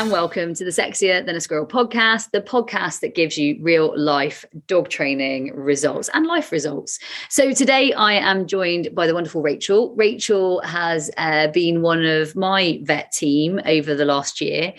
And welcome to the Sexier Than a Squirrel podcast, the podcast that gives you real life dog training results and life results. So today I am joined by the wonderful Rachel. Rachel has uh, been one of my vet team over the last year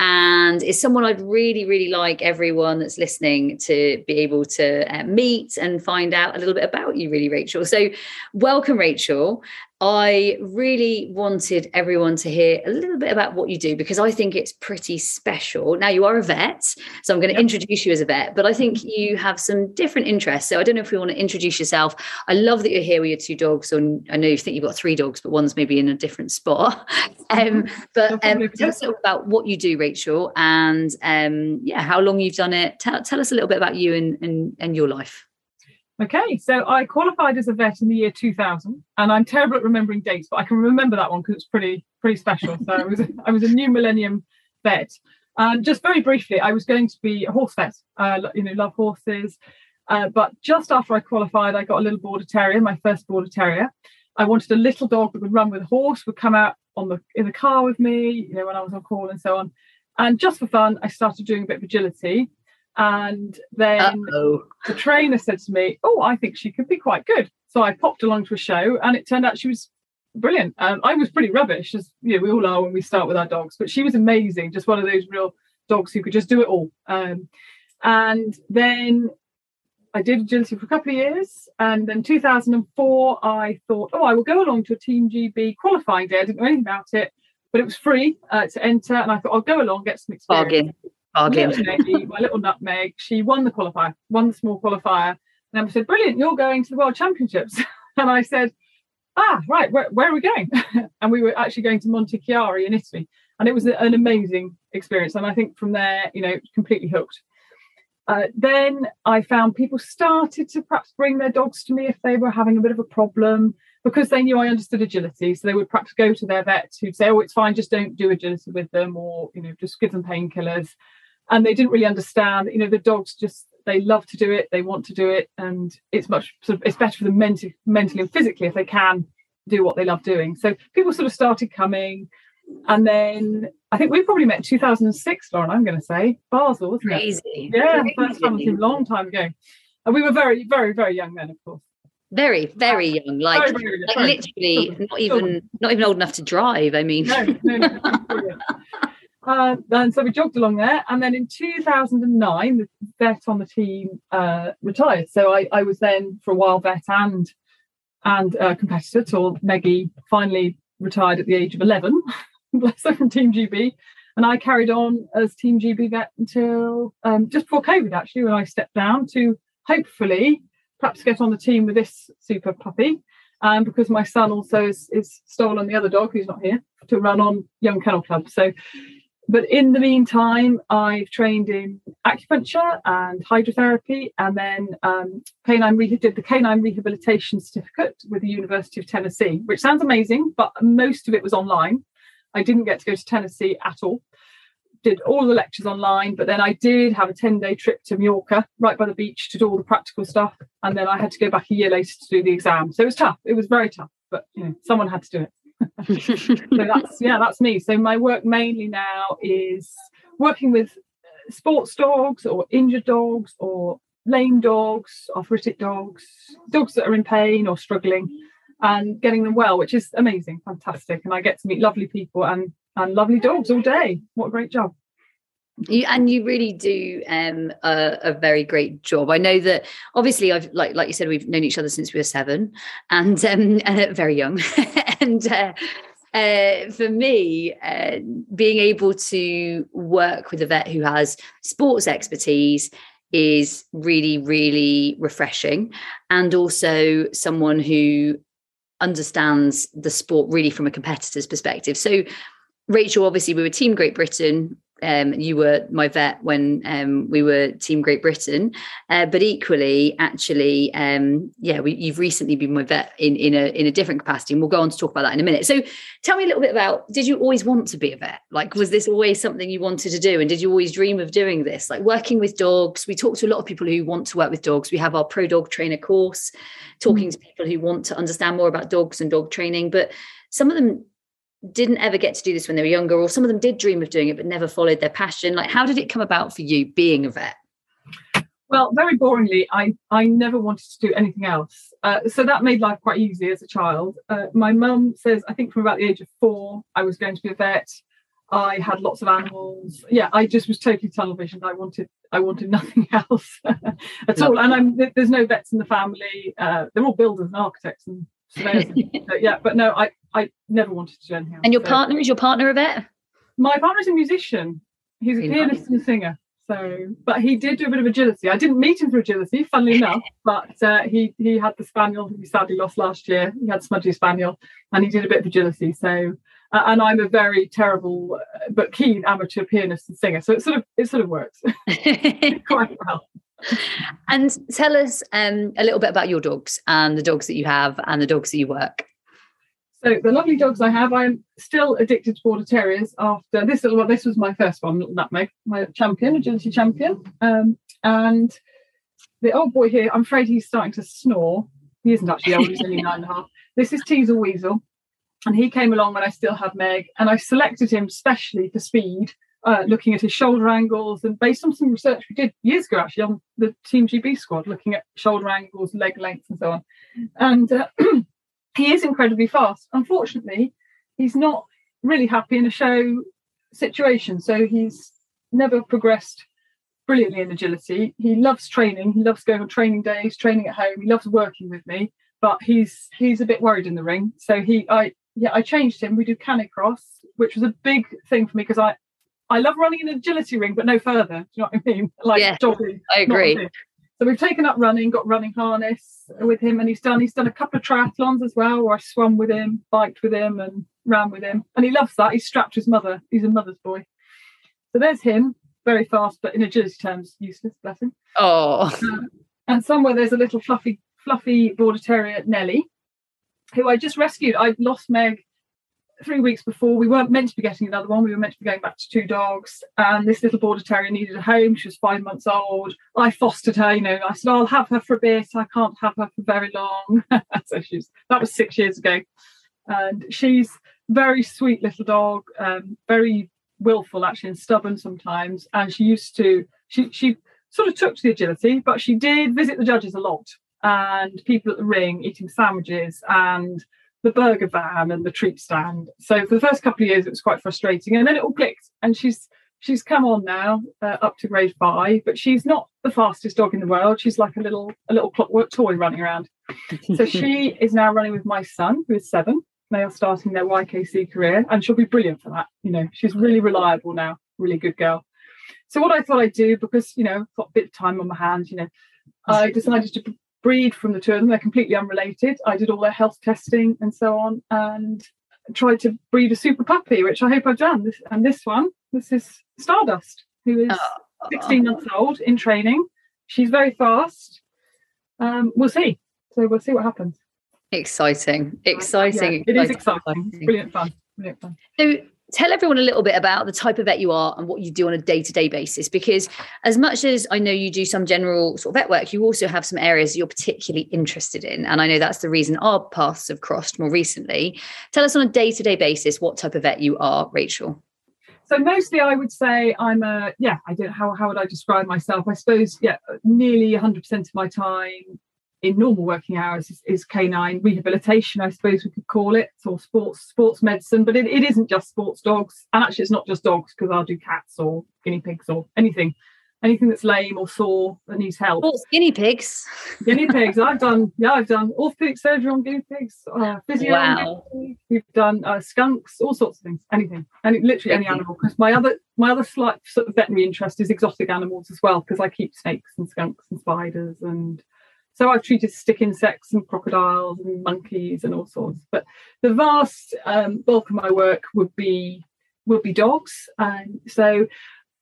and is someone I'd really, really like everyone that's listening to be able to uh, meet and find out a little bit about you, really, Rachel. So, welcome, Rachel. I really wanted everyone to hear a little bit about what you do because I think it's pretty special. Now, you are a vet, so I'm going to yep. introduce you as a vet, but I think you have some different interests. So, I don't know if you want to introduce yourself. I love that you're here with your two dogs. And I know you think you've got three dogs, but one's maybe in a different spot. um, but um, tell us a little bit about what you do, Rachel Rachel, and um, yeah, how long you've done it. Tell, tell us a little bit about you and, and, and your life. Okay, so I qualified as a vet in the year 2000, and I'm terrible at remembering dates, but I can remember that one because it's pretty pretty special. So I was I was a new millennium vet, and just very briefly, I was going to be a horse vet. Uh, you know, love horses, uh, but just after I qualified, I got a little border terrier, my first border terrier. I wanted a little dog that would run with a horse, would come out on the in the car with me, you know, when I was on call and so on. And just for fun, I started doing a bit of agility. And then Uh-oh. the trainer said to me, Oh, I think she could be quite good. So I popped along to a show and it turned out she was brilliant. Um, I was pretty rubbish, as you know, we all are when we start with our dogs, but she was amazing, just one of those real dogs who could just do it all. Um, and then I did agility for a couple of years. And then 2004, I thought, oh, I will go along to a Team GB qualifying day. I didn't know anything about it but it was free uh, to enter, and I thought I'll go along, get some experience. Bargain, bargain. Lady, my little nutmeg, she won the qualifier, won the small qualifier, and I said, "Brilliant, you're going to the World Championships." and I said, "Ah, right, where, where are we going?" and we were actually going to Montichiari in Italy, and it was an amazing experience. And I think from there, you know, completely hooked. Uh, then I found people started to perhaps bring their dogs to me if they were having a bit of a problem because they knew I understood agility. So they would perhaps go to their vet who'd say, "Oh, it's fine, just don't do agility with them," or you know, just give them painkillers. And they didn't really understand. You know, the dogs just they love to do it, they want to do it, and it's much sort of it's better for them mentally, mentally and physically if they can do what they love doing. So people sort of started coming. And then I think we probably met 2006, Lauren, I'm going to say. Basel, wasn't Crazy. it? Yeah, Crazy. first time, a long time ago. And we were very, very, very young then, of course. Very, very young. Like, very, very, like very, literally not even not even old enough to drive. I mean. No, no, no. uh, and so we jogged along there, and then in 2009, the vet on the team uh, retired. So I, I was then for a while vet and and uh, competitor till Meggie finally retired at the age of 11. bless her from Team GB. And I carried on as Team GB vet until um, just before COVID, actually, when I stepped down to hopefully perhaps get on the team with this super puppy. Um, because my son also is, is stolen the other dog who's not here to run on Young Kennel Club. So, but in the meantime, I've trained in acupuncture and hydrotherapy, and then um, canine re- did the canine rehabilitation certificate with the University of Tennessee, which sounds amazing, but most of it was online. I didn't get to go to Tennessee at all did all the lectures online, but then I did have a 10 day trip to Mallorca, right by the beach, to do all the practical stuff. And then I had to go back a year later to do the exam. So it was tough. It was very tough, but you know, someone had to do it. so that's, yeah, that's me. So my work mainly now is working with uh, sports dogs or injured dogs or lame dogs, arthritic dogs, dogs that are in pain or struggling and getting them well, which is amazing, fantastic. And I get to meet lovely people and and lovely dogs all day. What a great job. You, and you really do um, a, a, very great job. I know that obviously I've like like you said we've known each other since we were seven, and um, and very young, and uh, uh, for me, uh, being able to work with a vet who has sports expertise is really really refreshing, and also someone who understands the sport really from a competitor's perspective. So Rachel, obviously, we were Team Great Britain um, you were my vet when um, we were Team Great Britain, uh, but equally, actually, um, yeah, we, you've recently been my vet in in a in a different capacity, and we'll go on to talk about that in a minute. So, tell me a little bit about: Did you always want to be a vet? Like, was this always something you wanted to do, and did you always dream of doing this? Like working with dogs. We talk to a lot of people who want to work with dogs. We have our pro dog trainer course, talking mm. to people who want to understand more about dogs and dog training, but some of them didn't ever get to do this when they were younger, or some of them did dream of doing it but never followed their passion. Like, how did it come about for you being a vet? Well, very boringly, I, I never wanted to do anything else. Uh, so that made life quite easy as a child. Uh, my mum says, I think from about the age of four, I was going to be a vet. I had lots of animals. Yeah, I just was totally tunnel visioned. I wanted, I wanted nothing else at all. And I'm, there's no vets in the family. Uh, they're all builders and architects and. So, yeah, but no, I, I never wanted to do anything. And your so. partner is your partner a vet? My partner is a musician. He's a pianist nice. and a singer. So, but he did do a bit of agility. I didn't meet him for agility, funnily enough, but uh, he he had the spaniel he sadly lost last year. He had Smudgy Spaniel, and he did a bit of agility. So, uh, and I'm a very terrible uh, but keen amateur pianist and singer. So it sort of it sort of works quite well. And tell us um, a little bit about your dogs and the dogs that you have and the dogs that you work. So the lovely dogs I have, I'm still addicted to border terriers. After this little one, this was my first one, little nutmeg, my champion, agility champion. Um, and the old boy here, I'm afraid he's starting to snore. He isn't actually old; he's only nine and a half. This is Teasel Weasel, and he came along when I still had Meg, and I selected him specially for speed, uh, looking at his shoulder angles, and based on some research we did years ago, actually on the Team GB squad, looking at shoulder angles, leg length, and so on. And uh, he is incredibly fast. Unfortunately, he's not really happy in a show situation. So he's never progressed brilliantly in agility. He loves training. He loves going on training days, training at home. He loves working with me, but he's he's a bit worried in the ring. So he I yeah, I changed him. We do canicross, which was a big thing for me because I I love running an agility ring, but no further. Do you know what I mean? Like yeah, jogging. I agree. So we've taken up running, got running harness with him, and he's done he's done a couple of triathlons as well, where I swum with him, biked with him, and ran with him, and he loves that. He's strapped his mother. He's a mother's boy. So there's him, very fast, but in agility terms, useless. Bless him. Oh. Uh, and somewhere there's a little fluffy, fluffy border terrier, Nelly, who I just rescued. I lost Meg three weeks before we weren't meant to be getting another one. We were meant to be going back to two dogs. And this little border terrier needed a home. She was five months old. I fostered her you know i said i'll have her for a bit. I can't have her for very long. So she's that was six years ago. And she's very sweet little dog um, very willful actually and stubborn sometimes. And she used to she she sort of took to the agility but she did visit the judges a lot and people at the ring eating sandwiches. And the burger van and the treat stand. So for the first couple of years, it was quite frustrating, and then it all clicked. And she's she's come on now uh, up to grade five, but she's not the fastest dog in the world. She's like a little a little clockwork toy running around. so she is now running with my son, who is seven. They are starting their YKC career, and she'll be brilliant for that. You know, she's really reliable now, really good girl. So what I thought I'd do, because you know, got a bit of time on my hands, you know, I decided to breed from the two of them. They're completely unrelated. I did all their health testing and so on, and tried to breed a super puppy, which I hope I've done. This, and this one, this is Stardust, who is oh. 16 months old in training. She's very fast. Um, we'll see. So we'll see what happens. Exciting, exciting. Yeah, it is exciting. Brilliant fun. Brilliant fun. So tell everyone a little bit about the type of vet you are and what you do on a day-to-day basis because as much as i know you do some general sort of vet work you also have some areas you're particularly interested in. And i know that's the reason our paths have crossed more recently. Tell us on a day-to-day basis what type of vet you are rachel. So mostly i would say i'm a yeah i don't how, how would i describe myself? I suppose yeah nearly 100% of my time in normal working hours is, is, canine rehabilitation, I suppose we could call it, or sports sports medicine. But it, it isn't just sports dogs, and actually, it's not just dogs because I'll do cats or guinea pigs or anything, anything that's lame or sore that needs help. Sports guinea pigs. guinea pigs. I've done. Yeah, I've done orthopedic surgery on guinea pigs. Uh, physio. Wow. We've done uh, skunks, all sorts of things. Anything, any literally any animal. Because my other my other slight sort of veterinary interest is exotic animals as well. Because I keep snakes and skunks and spiders and so I've treated stick insects and crocodiles and monkeys and all sorts. But the vast um, bulk of my work would be would be dogs. And so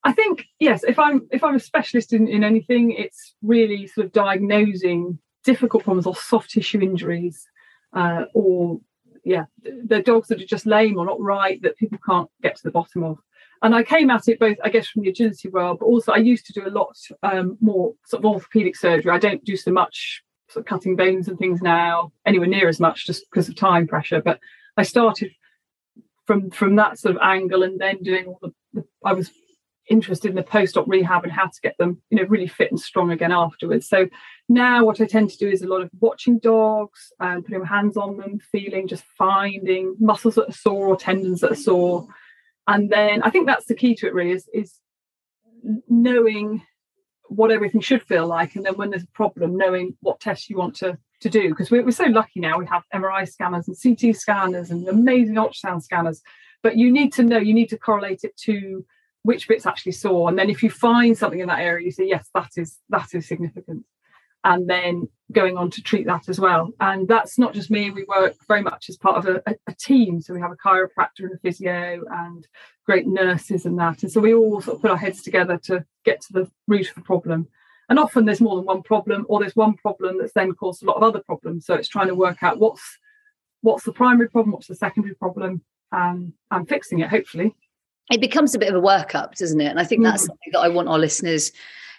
I think yes, if I'm if I'm a specialist in, in anything, it's really sort of diagnosing difficult problems or soft tissue injuries, uh, or yeah, the dogs that are just lame or not right that people can't get to the bottom of and I came at it both, I guess, from the agility world, but also I used to do a lot um, more sort of orthopedic surgery. I don't do so much sort of cutting bones and things now, anywhere near as much, just because of time pressure. But I started from from that sort of angle, and then doing all the, the I was interested in the post-op rehab and how to get them, you know, really fit and strong again afterwards. So now what I tend to do is a lot of watching dogs and putting my hands on them, feeling, just finding muscles that are sore or tendons that are sore and then I think that's the key to it really is, is knowing what everything should feel like and then when there's a problem knowing what tests you want to to do. Because we're, we're so lucky now we have mri scanners and ct scanners and amazing ultrasound scanners. But you need to know you need to correlate it to which bits actually saw. And then if you find something in that area you say yes that is that is significant and then going on to treat that as well. And that's not just me, we work very much as part of a, a, team. So we have a chiropractor and a physio and great nurses and that. And so we all sort of put our heads together to get to the root of the problem. And often there's more than one problem, or there's one problem that's then caused a lot of other problems. So it's trying to work out what's what's the primary problem, what's the secondary problem, and and fixing it, hopefully. It becomes a bit of a workup, doesn't it? And I think that's mm. something that I want our listeners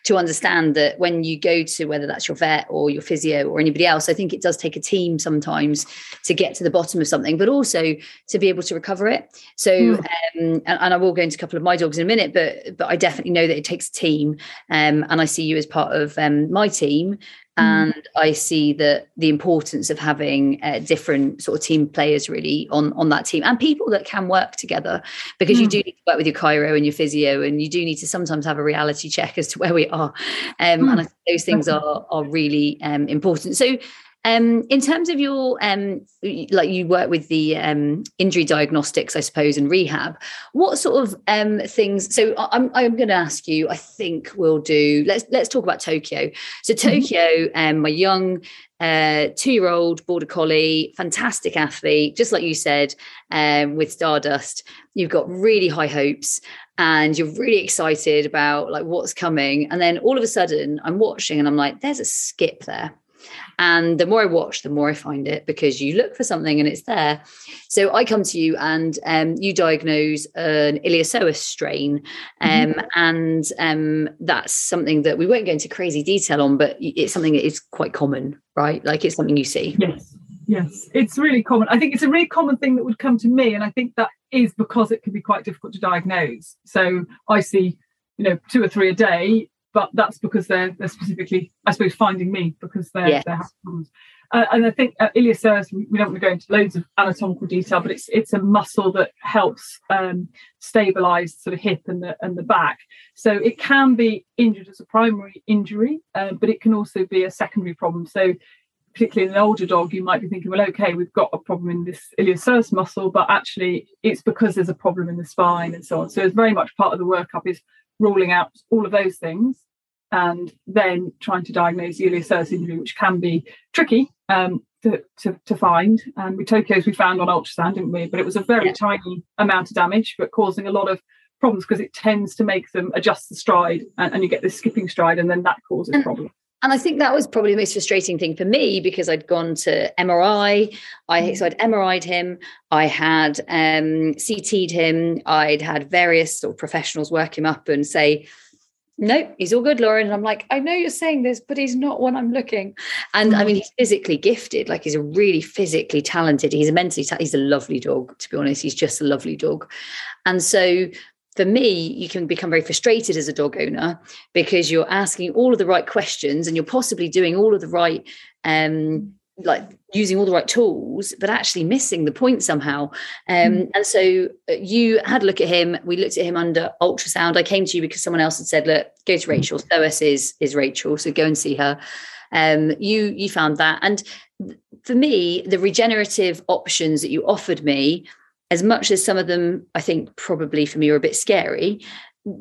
to understand that when you go to whether that's your vet or your physio or anybody else, I think it does take a team sometimes to get to the bottom of something, but also to be able to recover it. So, mm. um, and, and, I will go into a couple of my dogs in a minute, but but I definitely know that it takes a team, um, and I see you as part of um, my team. And I see that the importance of having uh, different sort of team players really on on that team and people that can work together because mm. you do need to work with your chiro and your physio and you do need to sometimes have a reality check as to where we are um, mm. and I think those things are are really um, important so um, in terms of your um, like you work with the um, injury diagnostics, I suppose, and rehab. What sort of um, things? So I'm I'm going to ask you. I think we'll do. Let's let's talk about Tokyo. So mm-hmm. Tokyo, mm-hmm. um, my young uh, two-year-old border collie, fantastic athlete, just like you said um, with Stardust. You've got really high hopes, and you're really excited about like what's coming. And then all of a sudden, I'm watching, and I'm like, "There's a skip there." And the more I watch, the more I find it because you look for something and it's there. So I come to you and um, you diagnose an iliopsoas strain. Um, mm-hmm. And um, that's something that we won't go into crazy detail on, but it's something that is quite common, right? Like it's something you see. Yes. Yes, it's really common. I think it's a really common thing that would come to me, and I think that is because it can be quite difficult to diagnose. So I see, you know, two or three a day, but that's because they're they're specifically, I suppose, finding me because they're yes. they're having problems. Uh, and I think uh, we don't want to go into loads of anatomical detail, but it's it's a muscle that helps um, stabilize sort of hip and the and the back. So it can be injured as a primary injury, uh, but it can also be a secondary problem. So particularly in an older dog, you might be thinking, well, okay, we've got a problem in this iliopsoas muscle, but actually it's because there's a problem in the spine and so on. So it's very much part of the workup is ruling out all of those things and then trying to diagnose iliopsoas injury, which can be tricky um, to, to, to, find. And with Tokyo's, we found on ultrasound, didn't we? But it was a very yeah. tiny amount of damage, but causing a lot of problems because it tends to make them adjust the stride and, and you get this skipping stride, and then that causes and, problems. And I think that was probably the most frustrating thing for me because I'd gone to MRI. I so I'd MRI'd him. I had um, CT'd him. I'd had various sort of professionals work him up and say, "No, he's all good, Lauren." And I'm like, "I know you're saying this, but he's not when I'm looking." And I mean, he's physically gifted. Like he's a really physically talented. He's a mentally ta- he's a lovely dog. To be honest, he's just a lovely dog. And so for me, you can become very frustrated as a dog owner because you're asking all of the right questions and you're possibly doing all of the right um, like using all the right tools but actually missing the point somehow. Um, mm. and so uh, you had a look at him we looked at him under ultrasound. I came to you because someone else had said look go to rachel. psoas is is rachel so go and see her. Um, you you found that. And for me the regenerative options that you offered me as much as some of them i think probably for me are a bit scary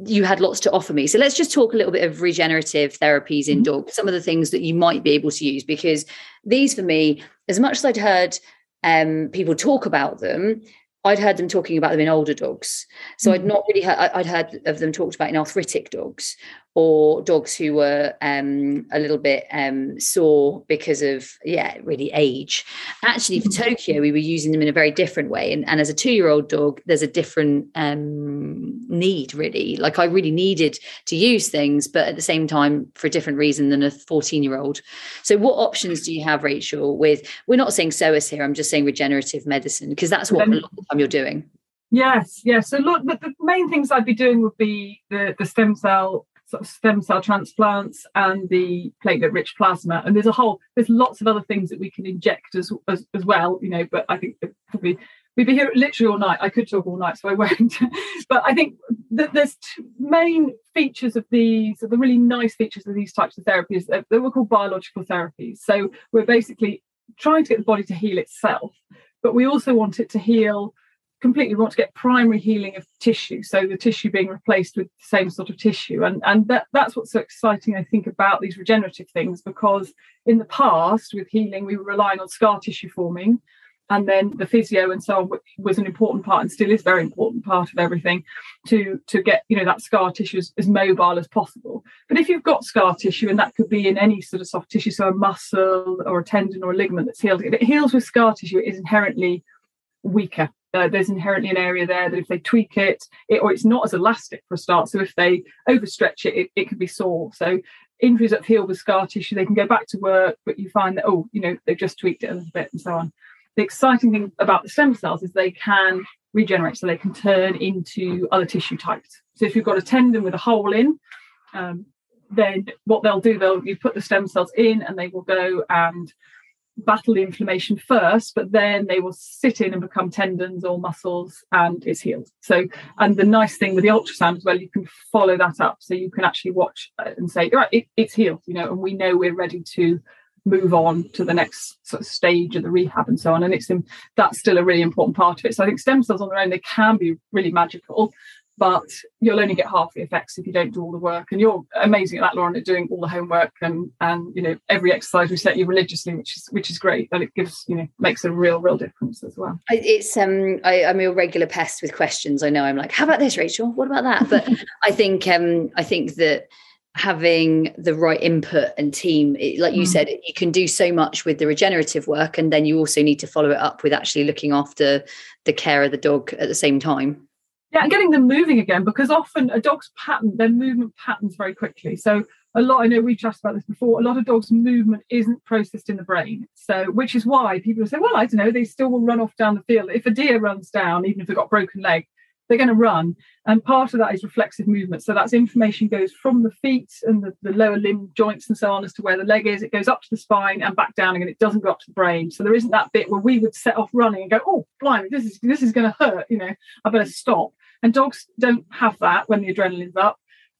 you had lots to offer me. So let's just talk a little bit of regenerative therapies in mm-hmm. dogs, some of the things that you might be able to use, because these for me, as much as I'd heard um, people talk about them, I'd heard them talking about them in older dogs. So. I'd not really heard, I'd heard of them talked about in arthritic dogs or dogs who were um, a little bit um, sore because of, yeah, really age. Actually, for. Tokyo, we were using them in a very different way. And, and as a two year old dog, there's a different um, need, really. Like I really needed to use things, but at the same time, for a different reason than a 14 year old. So, what options do you have, Rachel, with, we're not saying psoas here, I'm just saying regenerative medicine, because that's what a lot of the time you're doing. Yes, yes. So look, the, the main things I'd be doing would be the, the stem cell sort of stem cell transplants and the platelet rich plasma. And there's a whole there's lots of other things that we can inject as as, as well you know but i think probably we'd be here literally all night. I could talk all night so i won't. But i think that there's main features of these the really nice features of these types of therapies uh, that they were called biological therapies. So we're basically trying to get the body to heal itself but we also want it to heal completely want to get primary healing of tissue so the tissue being replaced with the same sort of tissue. And and that that's what's so exciting i think about these regenerative things because in the past with healing we were relying on scar tissue forming and then the physio and so on was an important part and still is very important part of everything to to get you know that scar tissue as, as mobile as possible. But if you've got scar tissue and that could be in any sort of soft tissue so a muscle or a tendon or a ligament that's healed if it heals with scar tissue it is inherently weaker uh, there's inherently an area there that if they tweak it, it or it's not as elastic for a start. So if they overstretch it, it, it could be sore. So injuries that heal with scar tissue, they can go back to work, but you find that, oh, you know, they've just tweaked it a little bit and so on. The exciting thing about the stem cells is they can regenerate, so they can turn into other tissue types. So if you've got a tendon with a hole in, um, then what they'll do, they'll you put the stem cells in and they will go and battle the inflammation first, but then they will sit in and become tendons or muscles and it's healed. So, and the nice thing with the ultrasound as well, you can follow that up. So you can actually watch and say, right, it, it's healed, you know, and we know we're ready to move on to the next sort of stage of the rehab and so on. And it's that's still a really important part of it. So I think stem cells on their own, they can be really magical but you'll only get half the effects if you don't do all the work. And you're amazing at that, Lauren, at doing all the homework and and you know every exercise we set you religiously, which is which is great. And it gives you know makes a real real difference as well. It's um I, am a regular pest with questions. I know I'm like, how about this, Rachel? What about that? But I think um I think that having the right input and team it, like you mm. said you can do so much with the regenerative work and then you also need to follow it up with actually looking after the care of the dog at the same time yeah, and getting them moving again because often a dog's pattern, their movement patterns very quickly. So a lot, I know we've chatted about this before, a lot of dogs' movement isn't processed in the brain. So which is why people say, well, I don't know, they still will run off down the field. If a deer runs down, even if they've got broken leg, they're going to run. And part of that is reflexive movement. So that's information goes from the feet and the, the, lower limb joints and so on as to where the leg is. It goes up to the spine and back down again. It doesn't go up to the brain. So there isn't that bit where we would set off running and go, oh, blimey, this is this is going to hurt. You know, I better stop. And dogs don't have that when the adrenaline's up.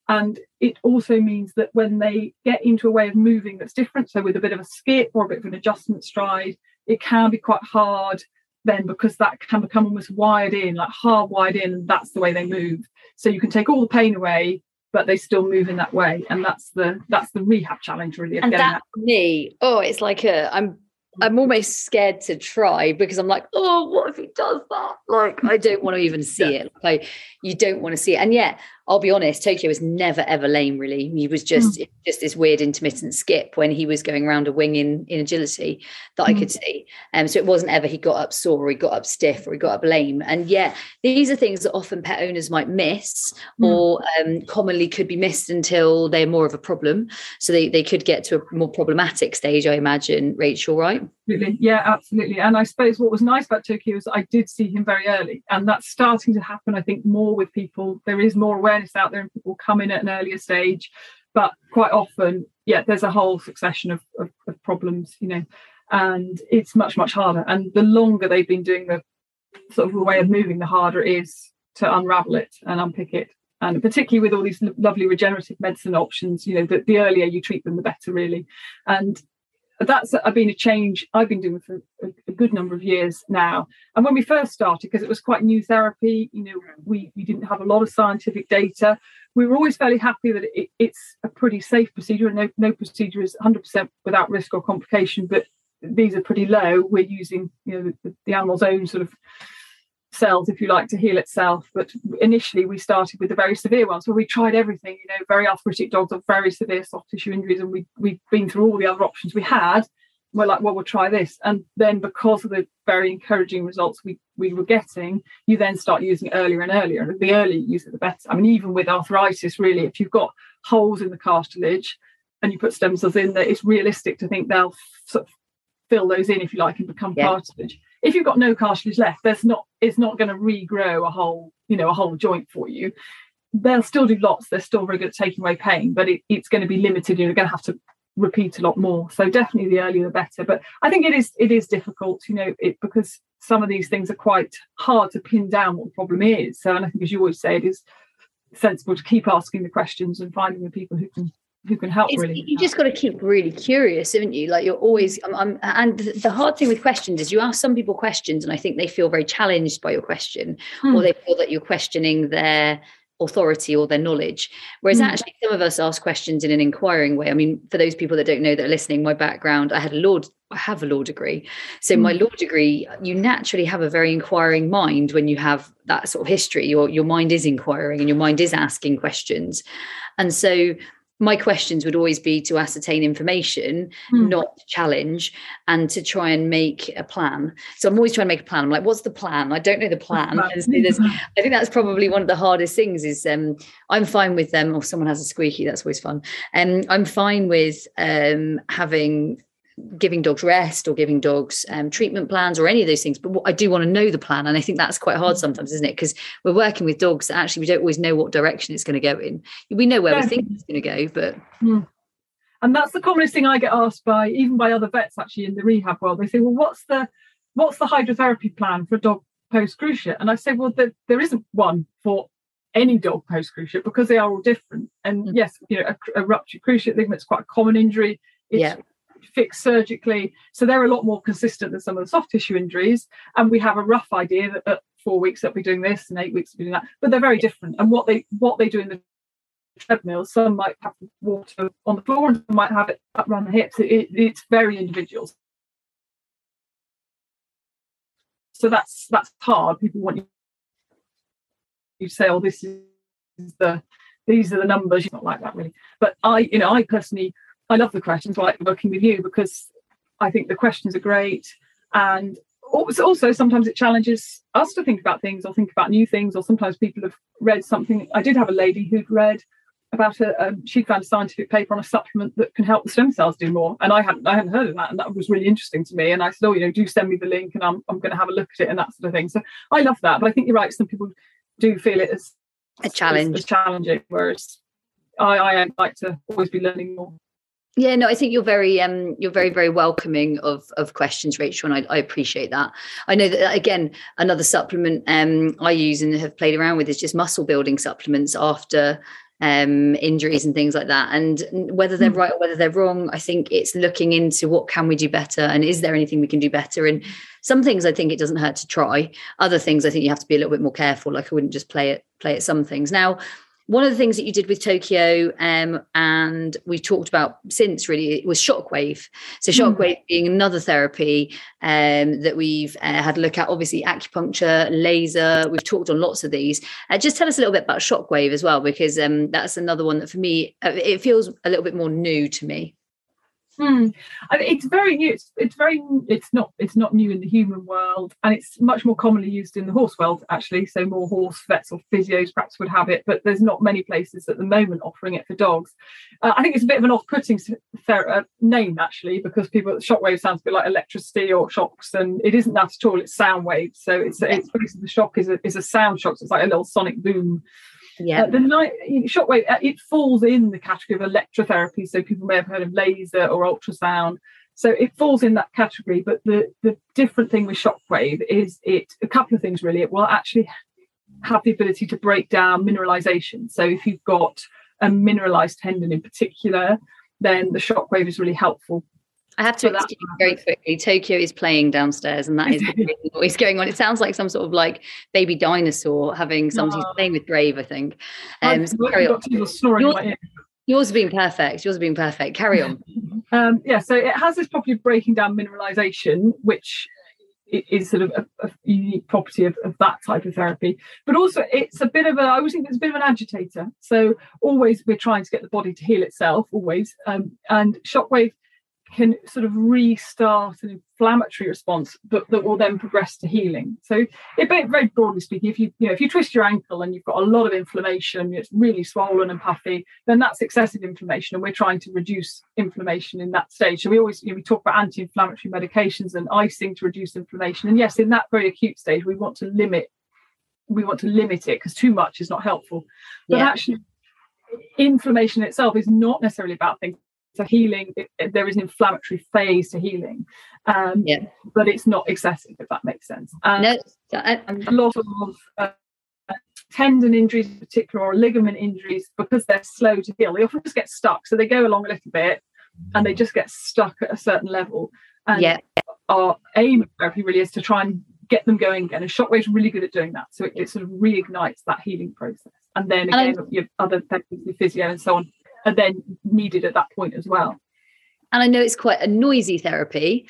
And it also means that when they get into a way of moving that's different, so with a bit of a skip or a bit of an adjustment stride, it can be quite hard then because that can become almost wired in, like hard wired in, that's the way they move. So you can take all the pain away, but they still move in that way, and that's the that's the rehab challenge really. and that, that me, oh, it's like a I'm I'm almost scared to try because I'm like, oh, what if he does that? Like, I don't want to even see yeah. it. Like, you don't want to see it. And yet, I'll be honest, Tokyo was never ever lame. Really, he was just mm. just this weird intermittent skip when he was going around a wing in in agility that mm. I could mm. see. Um, so it wasn't ever he got up sore or he got up stiff or he got up lame. And yeah, these are things that often pet owners might miss mm. or um, commonly could be missed until they're more of a problem. So they they could get to a more problematic stage, I imagine. Rachel, right? Absolutely. Yeah, absolutely. And I suppose what was nice about Tokyo is I did see him very early, and that's starting to happen. I think more with people. There is more awareness out there, and people come in at an earlier stage. But quite often, yeah, there's a whole succession of, of, of problems, you know, and it's much much harder. And the longer they've been doing the sort of the way of moving, the harder it is to unravel it and unpick it and particularly with all these lovely regenerative medicine options you know the, the earlier you treat them the better really and that's been a change I've been doing for a, good number of years now. And when we first started, because it was quite new therapy, you know, we, we didn't have a lot of scientific data. We were always fairly happy that it, it's a pretty safe procedure, and no, no procedure is 100% without risk or complication. But these are pretty low. We're using, you know, the, the animal's own sort of cells, if you like, to heal itself. But initially, we started with the very severe ones where we tried everything. You know, very arthritic dogs have very severe soft tissue injuries, and we we've been through all the other options we had. We're like, well, we'll try this, and then because of the very encouraging results we we were getting, you then start using it earlier and earlier. And the earlier you use it, the better. I mean, even with arthritis, really, if you've got holes in the cartilage and you put stem cells in there, it's realistic to think they'll sort of fill those in, if you like, and become yeah. cartilage if you've got no cartilage left, there's not it's not going to regrow a whole, you know, a whole joint for you. They'll still do lots. They're still very good at taking away pain, but it, it's going to be limited. You're going to have to repeat a lot more. So definitely the earlier the better. But I think it is it is difficult, you know, it because some of these things are quite hard to pin down what the problem is. So and I think as you always say, it is sensible to keep asking the questions and finding the people who can who can help it's, really you just got to keep really curious haven't you like you're always I'm, I'm, and the hard thing with questions is you ask some people questions and i think they feel very challenged by your question hmm. or they feel that you're questioning their authority or their knowledge whereas hmm. actually some of us ask questions in an inquiring way i mean for those people that don't know that are listening my background i had a law I have a law degree. So hmm. my law degree, you naturally have a very inquiring mind when you have that sort of history. Your your mind is inquiring and your mind is asking questions. And so my questions would always be to ascertain information, mm. not challenge, and to try and make a plan. So I'm always trying to make a plan. I'm like, what's the plan? I don't know the plan. So I think that's probably one of the hardest things. Is um, I'm fine with them, or someone has a squeaky. That's always fun. And um, I'm fine with um, having giving dogs rest or giving dogs um, treatment plans or any of those things. But I do want to know the plan. And I think that's quite hard mm. sometimes, isn't it? Because we're working with dogs that actually we don't always know what direction it's going to go in. We know where yeah. we think it's going to go, but. Mm. And that's the commonest thing I get asked by, even by other vets actually in the rehab world. They say, well, what's the what's the hydrotherapy plan for a dog post cruciate? And I say, well, there, there isn't one for any dog post cruciate because they are all different. And mm. yes, you know, a, a ruptured cruciate ligament is quite a common injury. It's yeah fixed surgically. So they're a lot more consistent than some of the soft tissue injuries. And we have a rough idea that at four weeks they'll be doing this and eight weeks be doing that. But they're very different. And what they what they do in the treadmill, some might have water on the floor and some might have it up around the hips. It, it's very individual. So that's that's hard. People want you to say, "Oh, this is the these are the numbers." You're not like that really. But I, you know, I personally I love the questions, I like working with you, because I think the questions are great. And also, sometimes it challenges us to think about things or think about new things, or sometimes people have read something. I did have a lady who'd read about a um, she found a scientific paper on a supplement that can help the stem cells do more and i hadn't i hadn't heard of that and that was really interesting to me and i said oh you know do send me the link and i'm, I'm going to have a look at it and that sort of thing so i love that but i think you're right some people do feel it as a challenge as, as challenging whereas I, I like to always be learning more yeah, no, I think you're very um you're very very welcoming of of questions, Rachel, and I, I appreciate that. I know that again, another supplement um I use and have played around with is just muscle building supplements after um injuries and things like that. And whether they're mm. right or whether they're wrong, I think it's looking into what can we do better and is there anything we can do better. And some things I think it doesn't hurt to try. Other things I think you have to be a little bit more careful. Like I wouldn't just play it play at some things. Now one of the things that you did with Tokyo, um, and we've talked about since really, was shockwave. So hmm. shockwave mm. being another therapy um, that we've uh, had a look at. Obviously, acupuncture, laser. We've talked on lots of these. Uh, just tell us a little bit about shockwave as well, because um, that's another one that for me uh, it feels a little bit more new to me. Hmm. it's very new. It's, it's very. It's not. It's not new in the human world, and it's much more commonly used in the horse world actually. So more horse vets or physios perhaps would have it, but there's not many places at the moment offering it for dogs. Uh, I think it's a bit of an off-putting uh, name actually because people shockwave sounds a bit like electricity or shocks, and it isn't that at all. It's sound waves. So it's it's basically the shock is a is a sound shock. So it's like a little sonic boom yeah. Uh, the night shockwave uh, it falls in the category of electrotherapy, so people may have heard of laser or ultrasound. So it falls in that category. But the the different thing with shockwave is it a couple of things really. It will actually have the ability to break down mineralization. So if you've got a mineralized tendon in particular, then the shockwave is really helpful I have to explain very quickly. Tokyo is playing downstairs, and that is noise going on. It sounds like some sort of like baby dinosaur having something oh. playing with Brave. I think. Um, so yours, yours being perfect. Yours being perfect. Carry on. um, yeah, so it has this property of breaking down mineralization, which is sort of a, a unique property of, of, that type of therapy. But also, it's a bit of a. I always think it's a bit of an agitator. So always we're trying to get the body to heal itself. Always, um, and shockwave can sort of restart an inflammatory response, but that will then progress to healing. So, it, very broadly speaking, if you you know if you twist your ankle and you've got a lot of inflammation, it's really swollen and puffy, then that's excessive inflammation, and we're trying to reduce inflammation in that stage. So we always you know, we talk about anti-inflammatory medications and icing to reduce inflammation, and yes, in that very acute stage, we want to limit we want to limit it because too much is not helpful. But yeah. actually, inflammation itself is not necessarily a bad thing to healing it, there is an inflammatory phase to healing um, yeah. but it's not excessive if that makes sense. Um, no, I, and a lot of uh, tendon injuries in particular or ligament injuries because they're slow to heal. They often just get stuck so they go along a little bit and they just get stuck at a certain level. And yeah. our aim of therapy really is to try and get them going again and shockwave is really good at doing that. So it, it sort of reignites that healing process. And then again and your other techniques your physio and so on are then needed at that point as well. And I know it's quite a noisy therapy.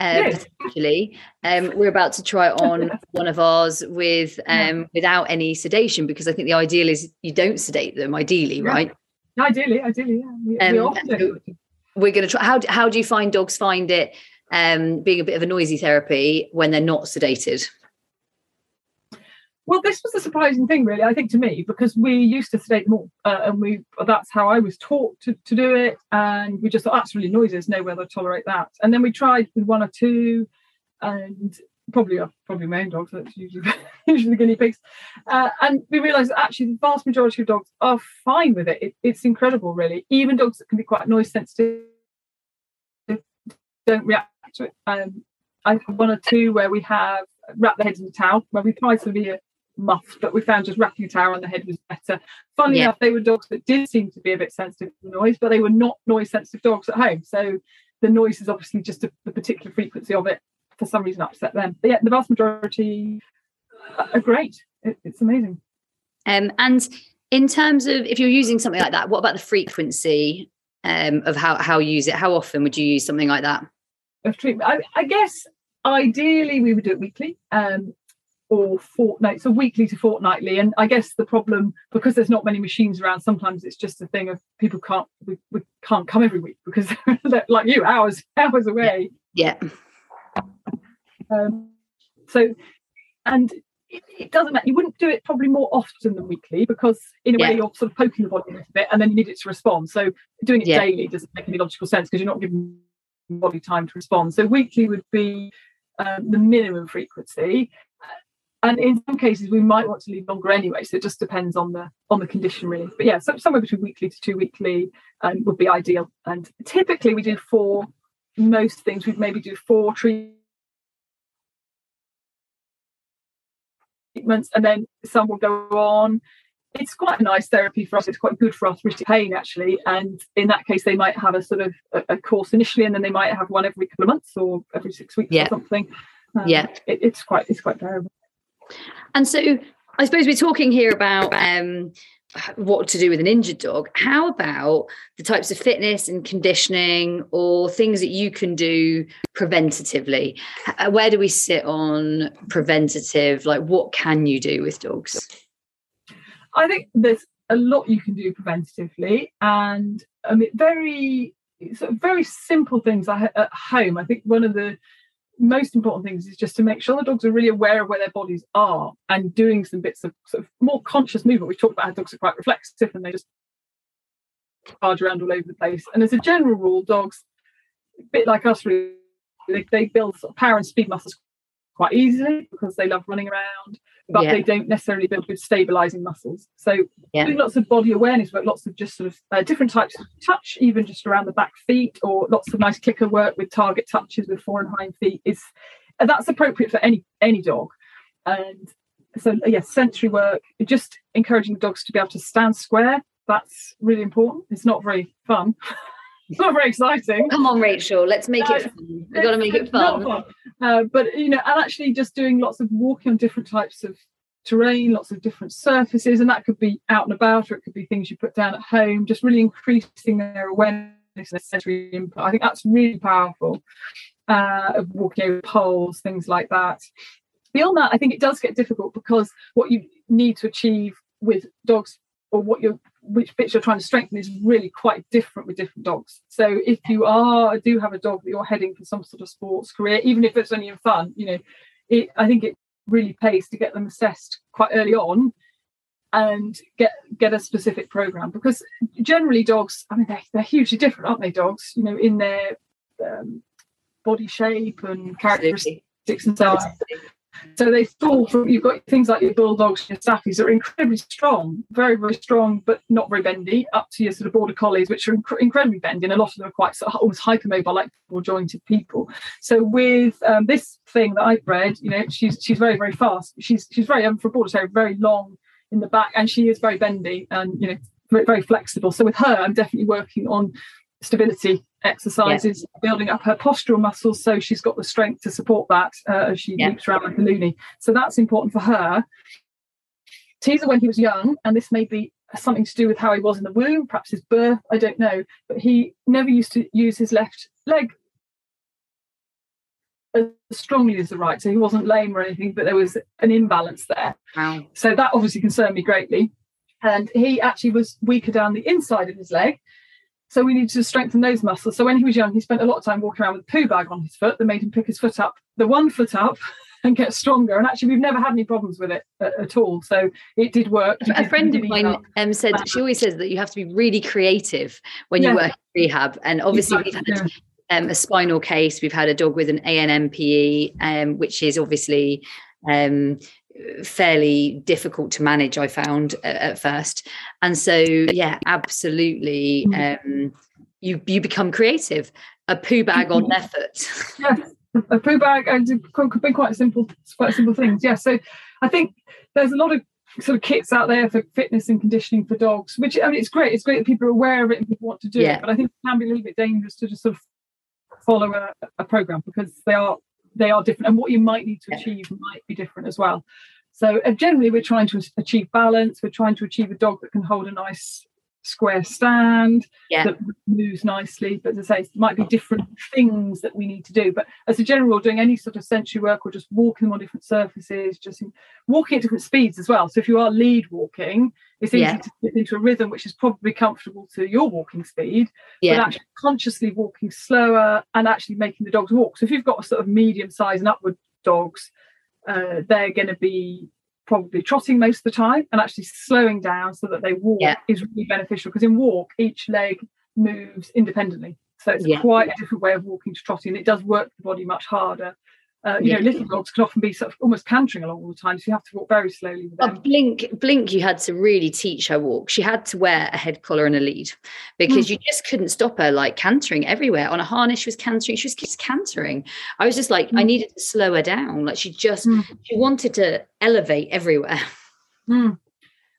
Uh, yes. potentially um, we're about to try on one of ours with um, yeah. without any sedation because I think the ideal is you don't sedate them ideally yeah. right ideally ideally yeah we, um, we we're going to try how, how do you find dogs find it um, being a bit of a noisy therapy when they're not sedated well, this was a surprising thing, really, I think, to me, because we used to sedate them all, uh, and we that's how I was taught to, to do it, and we just thought that's really noisy. No way they'll tolerate that. And then we tried with one or two, and probably uh, probably my own dogs. That's usually usually the guinea pigs, uh, and we realised that actually the vast majority of dogs are fine with it. it. It's incredible, really. Even dogs that can be quite noise sensitive don't react to it. Um, I have one or two where we have wrapped their heads in a towel where we tried severe muffed, but we found just wrapping a towel on the head was better. Funnily yeah. enough, they were dogs that did seem to be a bit sensitive to noise, but they were not noise sensitive dogs at home. So the noise is obviously just a, the particular frequency of it for some reason upset them. But yeah, the vast majority are great. It, it's amazing. Um, and in terms of if you're using something like that, what about the frequency um, of how how you use it? How often would you use something like that? Of treatment, I, I guess ideally we would do it weekly. Um, or fortnight, so weekly to fortnightly. And I guess the problem, because there's not many machines around, sometimes it's just a thing of people can't we, we can't come every week because they're like you, hours hours away. Yeah. Um, so, and it, it, doesn't matter. You wouldn't do it probably more often than weekly because in a yeah. way you're sort of poking the body a little bit and then you need it to respond. So doing it yeah. daily doesn't make any logical sense because you're not giving body time to respond. So weekly would be um, the minimum frequency and in some cases we might want to leave longer anyway so it just depends on the on the condition really. But yeah so somewhere between weekly to two weekly um, would be ideal. And typically we do four most things we'd maybe do four treatments and then some will go on. It's quite a nice therapy for us. It's quite good for arthritic pain actually. And in that case they might have a sort of a, a course initially and then they might have one every couple of months or every six weeks yeah. or something um, yeah it, it's quite it's quite variable and so I suppose we're talking here about um, what to do with an injured dog. How about the types of fitness and conditioning or things that you can do preventatively? Where do we sit on preventative? Like, what can you do with dogs? I think there's a lot you can do preventatively, and I mean, very sort of very simple things at home. I think one of the most important things is just to make sure the dogs are really aware of where their bodies are and doing some bits of sort of more conscious movement. We've talked about how dogs are quite reflexive and they just charge around all over the place. And as a general rule, dogs, a bit like us, really, they, they build sort of power and speed muscles quite easily because they love running around, but yeah. they don't necessarily build good stabilizing muscles. So yeah. doing lots of body awareness work, lots of just sort of uh, different types of touch, even just around the back feet, or lots of nice clicker work with target touches with fore and hind feet is uh, that's appropriate for any any dog. And so yes, yeah, sensory work, just encouraging dogs to be able to stand square. That's really important. It's not very fun. it's not very exciting. Come on, Rachel, let's make it fun. We've got to make it fun. fun. Uh, but you know, and actually just doing lots of walking on different types of terrain, lots of different surfaces, and that could be out and about, or it could be things you put down at home. Just really increasing their awareness and sensory input. I think that's really powerful. Uh, of walking over poles, things like that. Beyond that, I think it does get difficult because what you need to achieve with dogs or what you're which bits you're trying to strengthen is really quite different with different dogs. So if you are do have a dog that you're heading for some sort of sports career, even if it's only in fun, you know, it, I think it really pays to get them assessed quite early on and get get a specific program because generally dogs, I mean, they're, they're hugely different, aren't they? Dogs, you know, in their um, body shape and characteristics and so on. So they fall from you've got things like your bulldogs and your staffies that are incredibly strong, very, very strong, but not very bendy, up to your sort of border collies, which are inc- incredibly bendy, and a lot of them are quite sort of almost hypermobile, like more jointed people. So with um, this thing that I've bred, you know, she's she's very, very fast. She's she's very um, for a border very long in the back, and she is very bendy and you know very, very flexible. So with her, I'm definitely working on stability exercises, yeah. building up her postural muscles so she's got the strength to support that uh, as she yeah. leaps around like a loony. So that's important for her. Teaser, when he was young, and this may be something to do with how he was in the womb, perhaps his birth, I don't know, but he never used to use his left leg as strongly as the right. So he wasn't lame or anything, but there was an imbalance there. Wow. So that obviously concerned me greatly. And he actually was weaker down the inside of his leg. So we needed to strengthen those muscles. So when he was young, he spent a lot of time walking around with a poo bag on his foot that made him pick his foot up, the one foot up, and get stronger. And actually, we've never had any problems with it at, at all. So it did work. A friend of mine um, said she always says that you have to be really creative when you work in rehab. And obviously, we've had yeah. um, a spinal case. We've had a dog with an ANNPE, um, which is obviously um, fairly difficult to manage i found at, at first. And so yeah absolutely mm. um, you you become creative. A poo bag on their foot yes. A poo bag and could be quite simple quite simple things. Yeah so i think there's a lot of sort of kits out there for fitness and conditioning for dogs which i mean it's great. It's great that people are aware of it and people want to do yeah. it but i think it can be a little bit dangerous to just sort of follow a, a program because they are they are different and what you might need to achieve might be different as well. So uh, generally we're trying to achieve balance we're trying to achieve a dog that can hold a nice square stand yeah. that moves nicely but as i say it might be different things that we need to do. But as a general rule doing any sort of sensory work or just walking them on different surfaces just walking at different speeds as well. So if you are lead walking it's easy yeah. to get into a rhythm which is probably comfortable to your walking speed yeah. but actually consciously walking slower and actually making the dogs walk so if you've got a sort of medium size and upward dogs uh, they're going to be probably trotting most of the time and actually slowing down so that they walk yeah. is really beneficial because in walk each leg moves independently so it's yeah. quite a different way of walking to trotting and it does work the body much harder uh, you yeah. know, little dogs can often be sort of almost cantering along all the time, so you have to walk very slowly. With them. Blink, Blink, you had to really teach her walk. She had to wear a head collar and a lead because mm. you just couldn't stop her like cantering everywhere. On a harness, she was cantering. She was just cantering. I was just like, mm. I needed to slow her down. Like she just, mm. she wanted to elevate everywhere. Mm.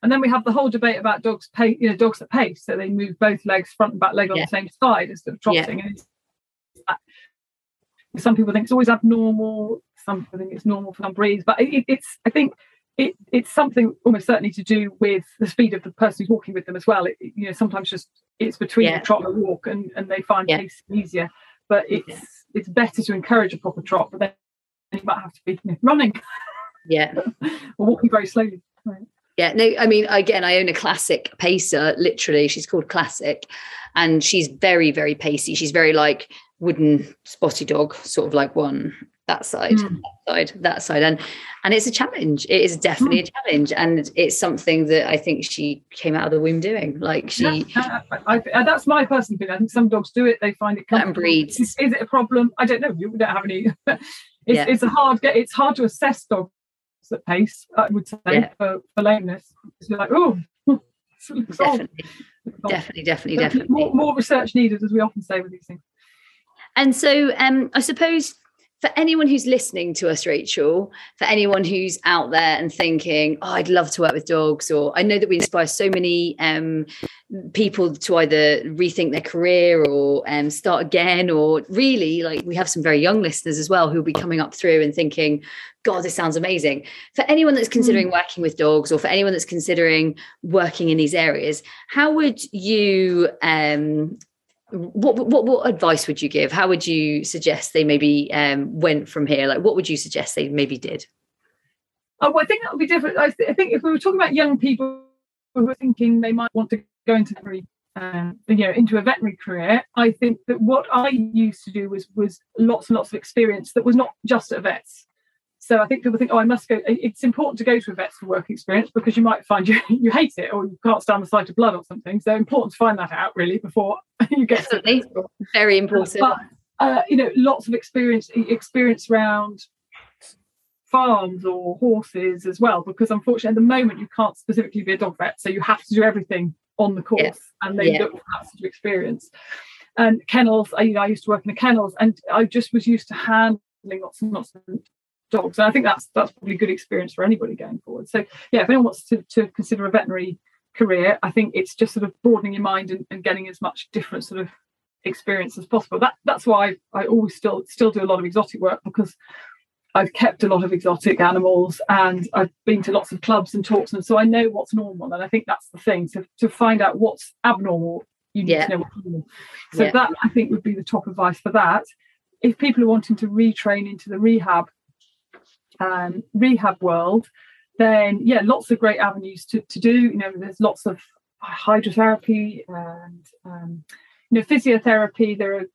And then we have the whole debate about dogs pace, you know, dogs that pace. So they move both legs, front and back leg on yeah. the same side instead of trotting. Yeah. Some people think it's always abnormal. Some people think it's normal for some breeds, but it, it's I think it, it's something almost certainly to do with the speed of the person who's walking with them as well. It, you know, sometimes just it's between yeah. the trot and the walk, and, and they find yeah. pace easier. But it's yeah. it's better to encourage a proper trot, but then you might have to be you know, running, yeah, or walking very slowly. Right. Yeah, no, I mean, again, I own a classic pacer, literally. She's called Classic, and she's very, very pacey. She's very like wooden spotty dog, sort of like one that side, mm. that side, that side. And and it's a challenge. It is definitely mm. a challenge. And it's something that I think she came out of the womb doing. Like she yeah, I, I, that's my personal opinion. I think some dogs do it, they find it and breeds. Is, is, it a problem? I don't know. You don't have any it's, yeah. it's a hard get it's hard to assess dogs at pace, I would say, yeah. for, for lameness. You're like, oh, definitely. definitely, definitely, definitely. More, more, research needed, as we often say with these things. And so, um, I suppose for anyone who's listening to us, Rachel, for anyone who's out there and thinking, oh, I'd love to work with dogs, or I know that we inspire so many um, people to either rethink their career or um, start again, or really, like we have some very young listeners as well who'll be coming up through and thinking, God, this sounds amazing. For anyone that's considering mm. working with dogs, or for anyone that's considering working in these areas, how would you um, what, what what advice would you give? How would you suggest they maybe um, went from here? Like, what would you suggest they maybe did? Oh, well, I think that would be different. I, th- I, think if we were talking about young people who were thinking they might want to go into very, um, you know, into a veterinary career, I think that what I used to do was was lots and lots of experience that was not just at vets. So I think people think, oh, I must go. It's important to go to a vet for work experience because you might find you you hate it or you can't stand the sight of blood or something. So important to find that out really before you get Definitely. to very important. But, uh, you know, lots of experience experience around farms or horses as well because unfortunately at the moment you can't specifically be a dog vet so you have to do everything on the course yes. and they yeah. look for that sort of experience and kennels I, you know, I used to work in the kennels and I just was used to handling lots and lots of dogs. And I think that's that's probably a good experience for anybody going forward. So yeah, if anyone wants to, to consider a veterinary career, I think it's just sort of broadening your mind and, and getting as much different sort of experience as possible. That that's why I, I always still still do a lot of exotic work because I've kept a lot of exotic animals and I've been to lots of clubs and talks and so I know what's normal and I think that's the thing to, to find out what's abnormal you need yeah. to know what's normal so yeah. that I think would be the top advice for that if people are wanting to retrain into the rehab um, rehab world, then yeah, lots of great avenues to, to do. You know, there's lots of hydrotherapy and um, you know physiotherapy. There are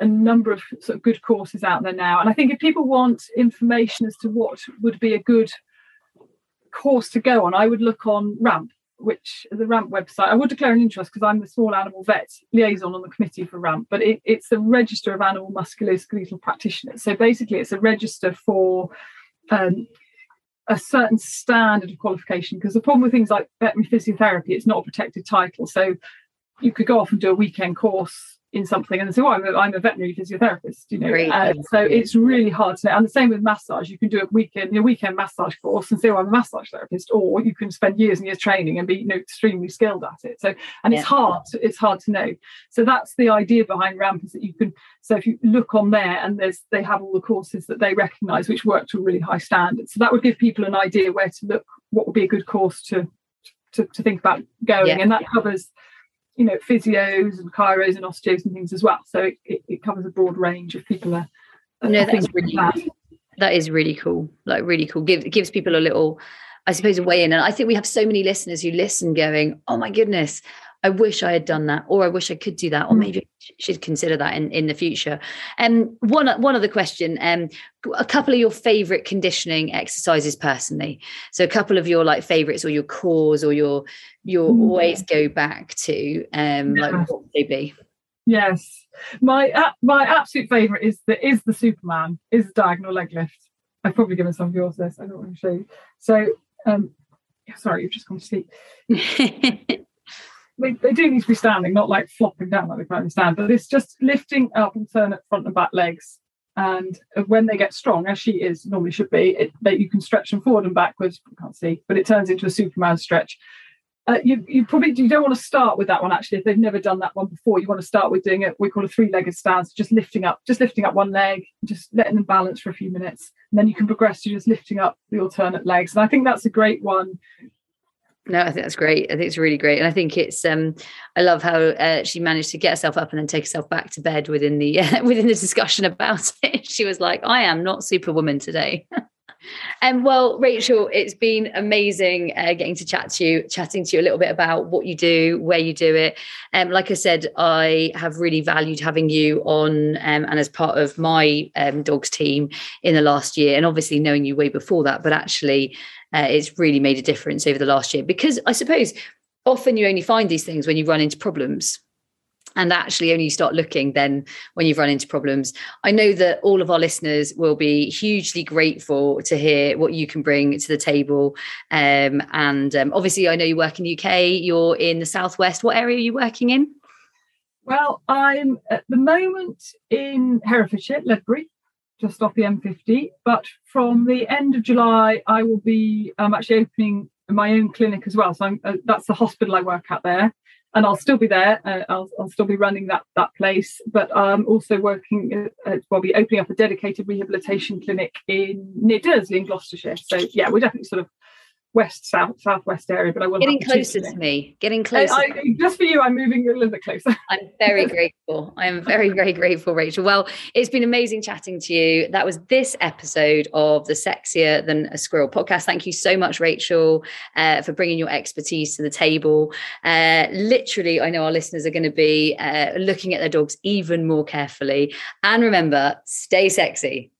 a number of sort of good courses out there now, and I think if people want information as to what would be a good course to go on, I would look on RAMP, which is the RAMP website. I would declare an interest because I'm the small animal vet liaison on the committee for RAMP, but it, it's a register of animal musculoskeletal practitioners. So basically, it's a register for um, a certain standard of qualification because the problem with things like veterinary physiotherapy it's not a protected title. So you could go off and do a weekend course in something and say, "Oh, I'm a, I'm a veterinary physiotherapist," you know. Uh, so it's really hard to know. And the same with massage. You can do a weekend, a weekend massage course and say, "Oh, I'm a massage therapist," or you can spend years and years training and be, you know, extremely skilled at it. So, and yeah. it's hard. To, it's hard to know. So that's the idea behind Ramp is that you can. So if you look on there and there's they have all the courses that they recognise which work to a really high standard. So that would give people an idea where to look, what would be a good course to to, to think about going, yeah. and that covers you know physios and chiros and osteos and things as well. So it, it, it covers a broad range of people are, no that's really that. that is really cool like really cool. Give, gives people a little i suppose a way in. And i think we have so many listeners who listen going oh my goodness I wish I had done that, or I wish I could do that, or mm. maybe I should consider that in, in the future. And um, one one other question: um, a couple of your favorite conditioning exercises personally. So a couple of your like favorites, or your cores, or your your mm. always go back to. Um, yeah. like what would they be? Yes, my uh, my absolute favorite is the is the Superman is the diagonal leg lift. I've probably given some of yours this. I don't want to show you. So, um, sorry, you've just gone to sleep. they, they do need to be standing, not like flopping down like they currently stand, but it's just lifting up alternate front and back legs. And when they get strong, as she is normally should be, it, that you can stretch them forward and backwards. You can't see, but it turns into a Superman stretch. Uh, you, you probably you don't want to start with that one actually if they've never done that one before. You want to start with doing it we call a three-legged stance, just lifting up, just lifting up one leg, just letting them balance for a few minutes, and then you can progress to just lifting up the alternate legs. And I think that's a great one no, I think that's great. I think it's really great, and I think it's. Um, I love how uh, she managed to get herself up and then take herself back to bed within the uh, within the discussion about it. She was like, "I am not Superwoman today." Um, well, Rachel, it's been amazing uh, getting to chat to you, chatting to you a little bit about what you do, where you do it. Um, like I said, I have really valued having you on um, and as part of my um, dogs team in the last year, and obviously knowing you way before that, but actually, uh, it's really made a difference over the last year because I suppose often you only find these things when you run into problems and actually only start looking then when you've run into problems. I know that all of our listeners will be hugely grateful to hear what you can bring to the table. Um, and um, obviously, I know you work in the UK, you're in the Southwest. What area are you working in? Well, I'm at the moment in Herefordshire, Ledbury, just off the M50. But from the end of July, I will be um, actually opening my own clinic as well. So uh, that's the hospital I work at there and I'll still be there. Uh, I'll, I'll still be running that that place, but I'm also working. Uh, uh well, be opening up a dedicated rehabilitation clinic in near Dursley in Gloucestershire. So yeah, we're definitely sort of west, south, southwest area, but I will getting closer to me. Getting closer. I, I, just for you, I'm moving a little bit closer. I'm very grateful. I am very, very grateful, Rachel. Well, it's been amazing chatting to you. That was this episode of the Sexier Than a Squirrel podcast. Thank you so much, Rachel, uh, for bringing your expertise to the table. Uh, literally, I know our listeners are going to be uh, looking at their dogs even more carefully. And remember, stay sexy.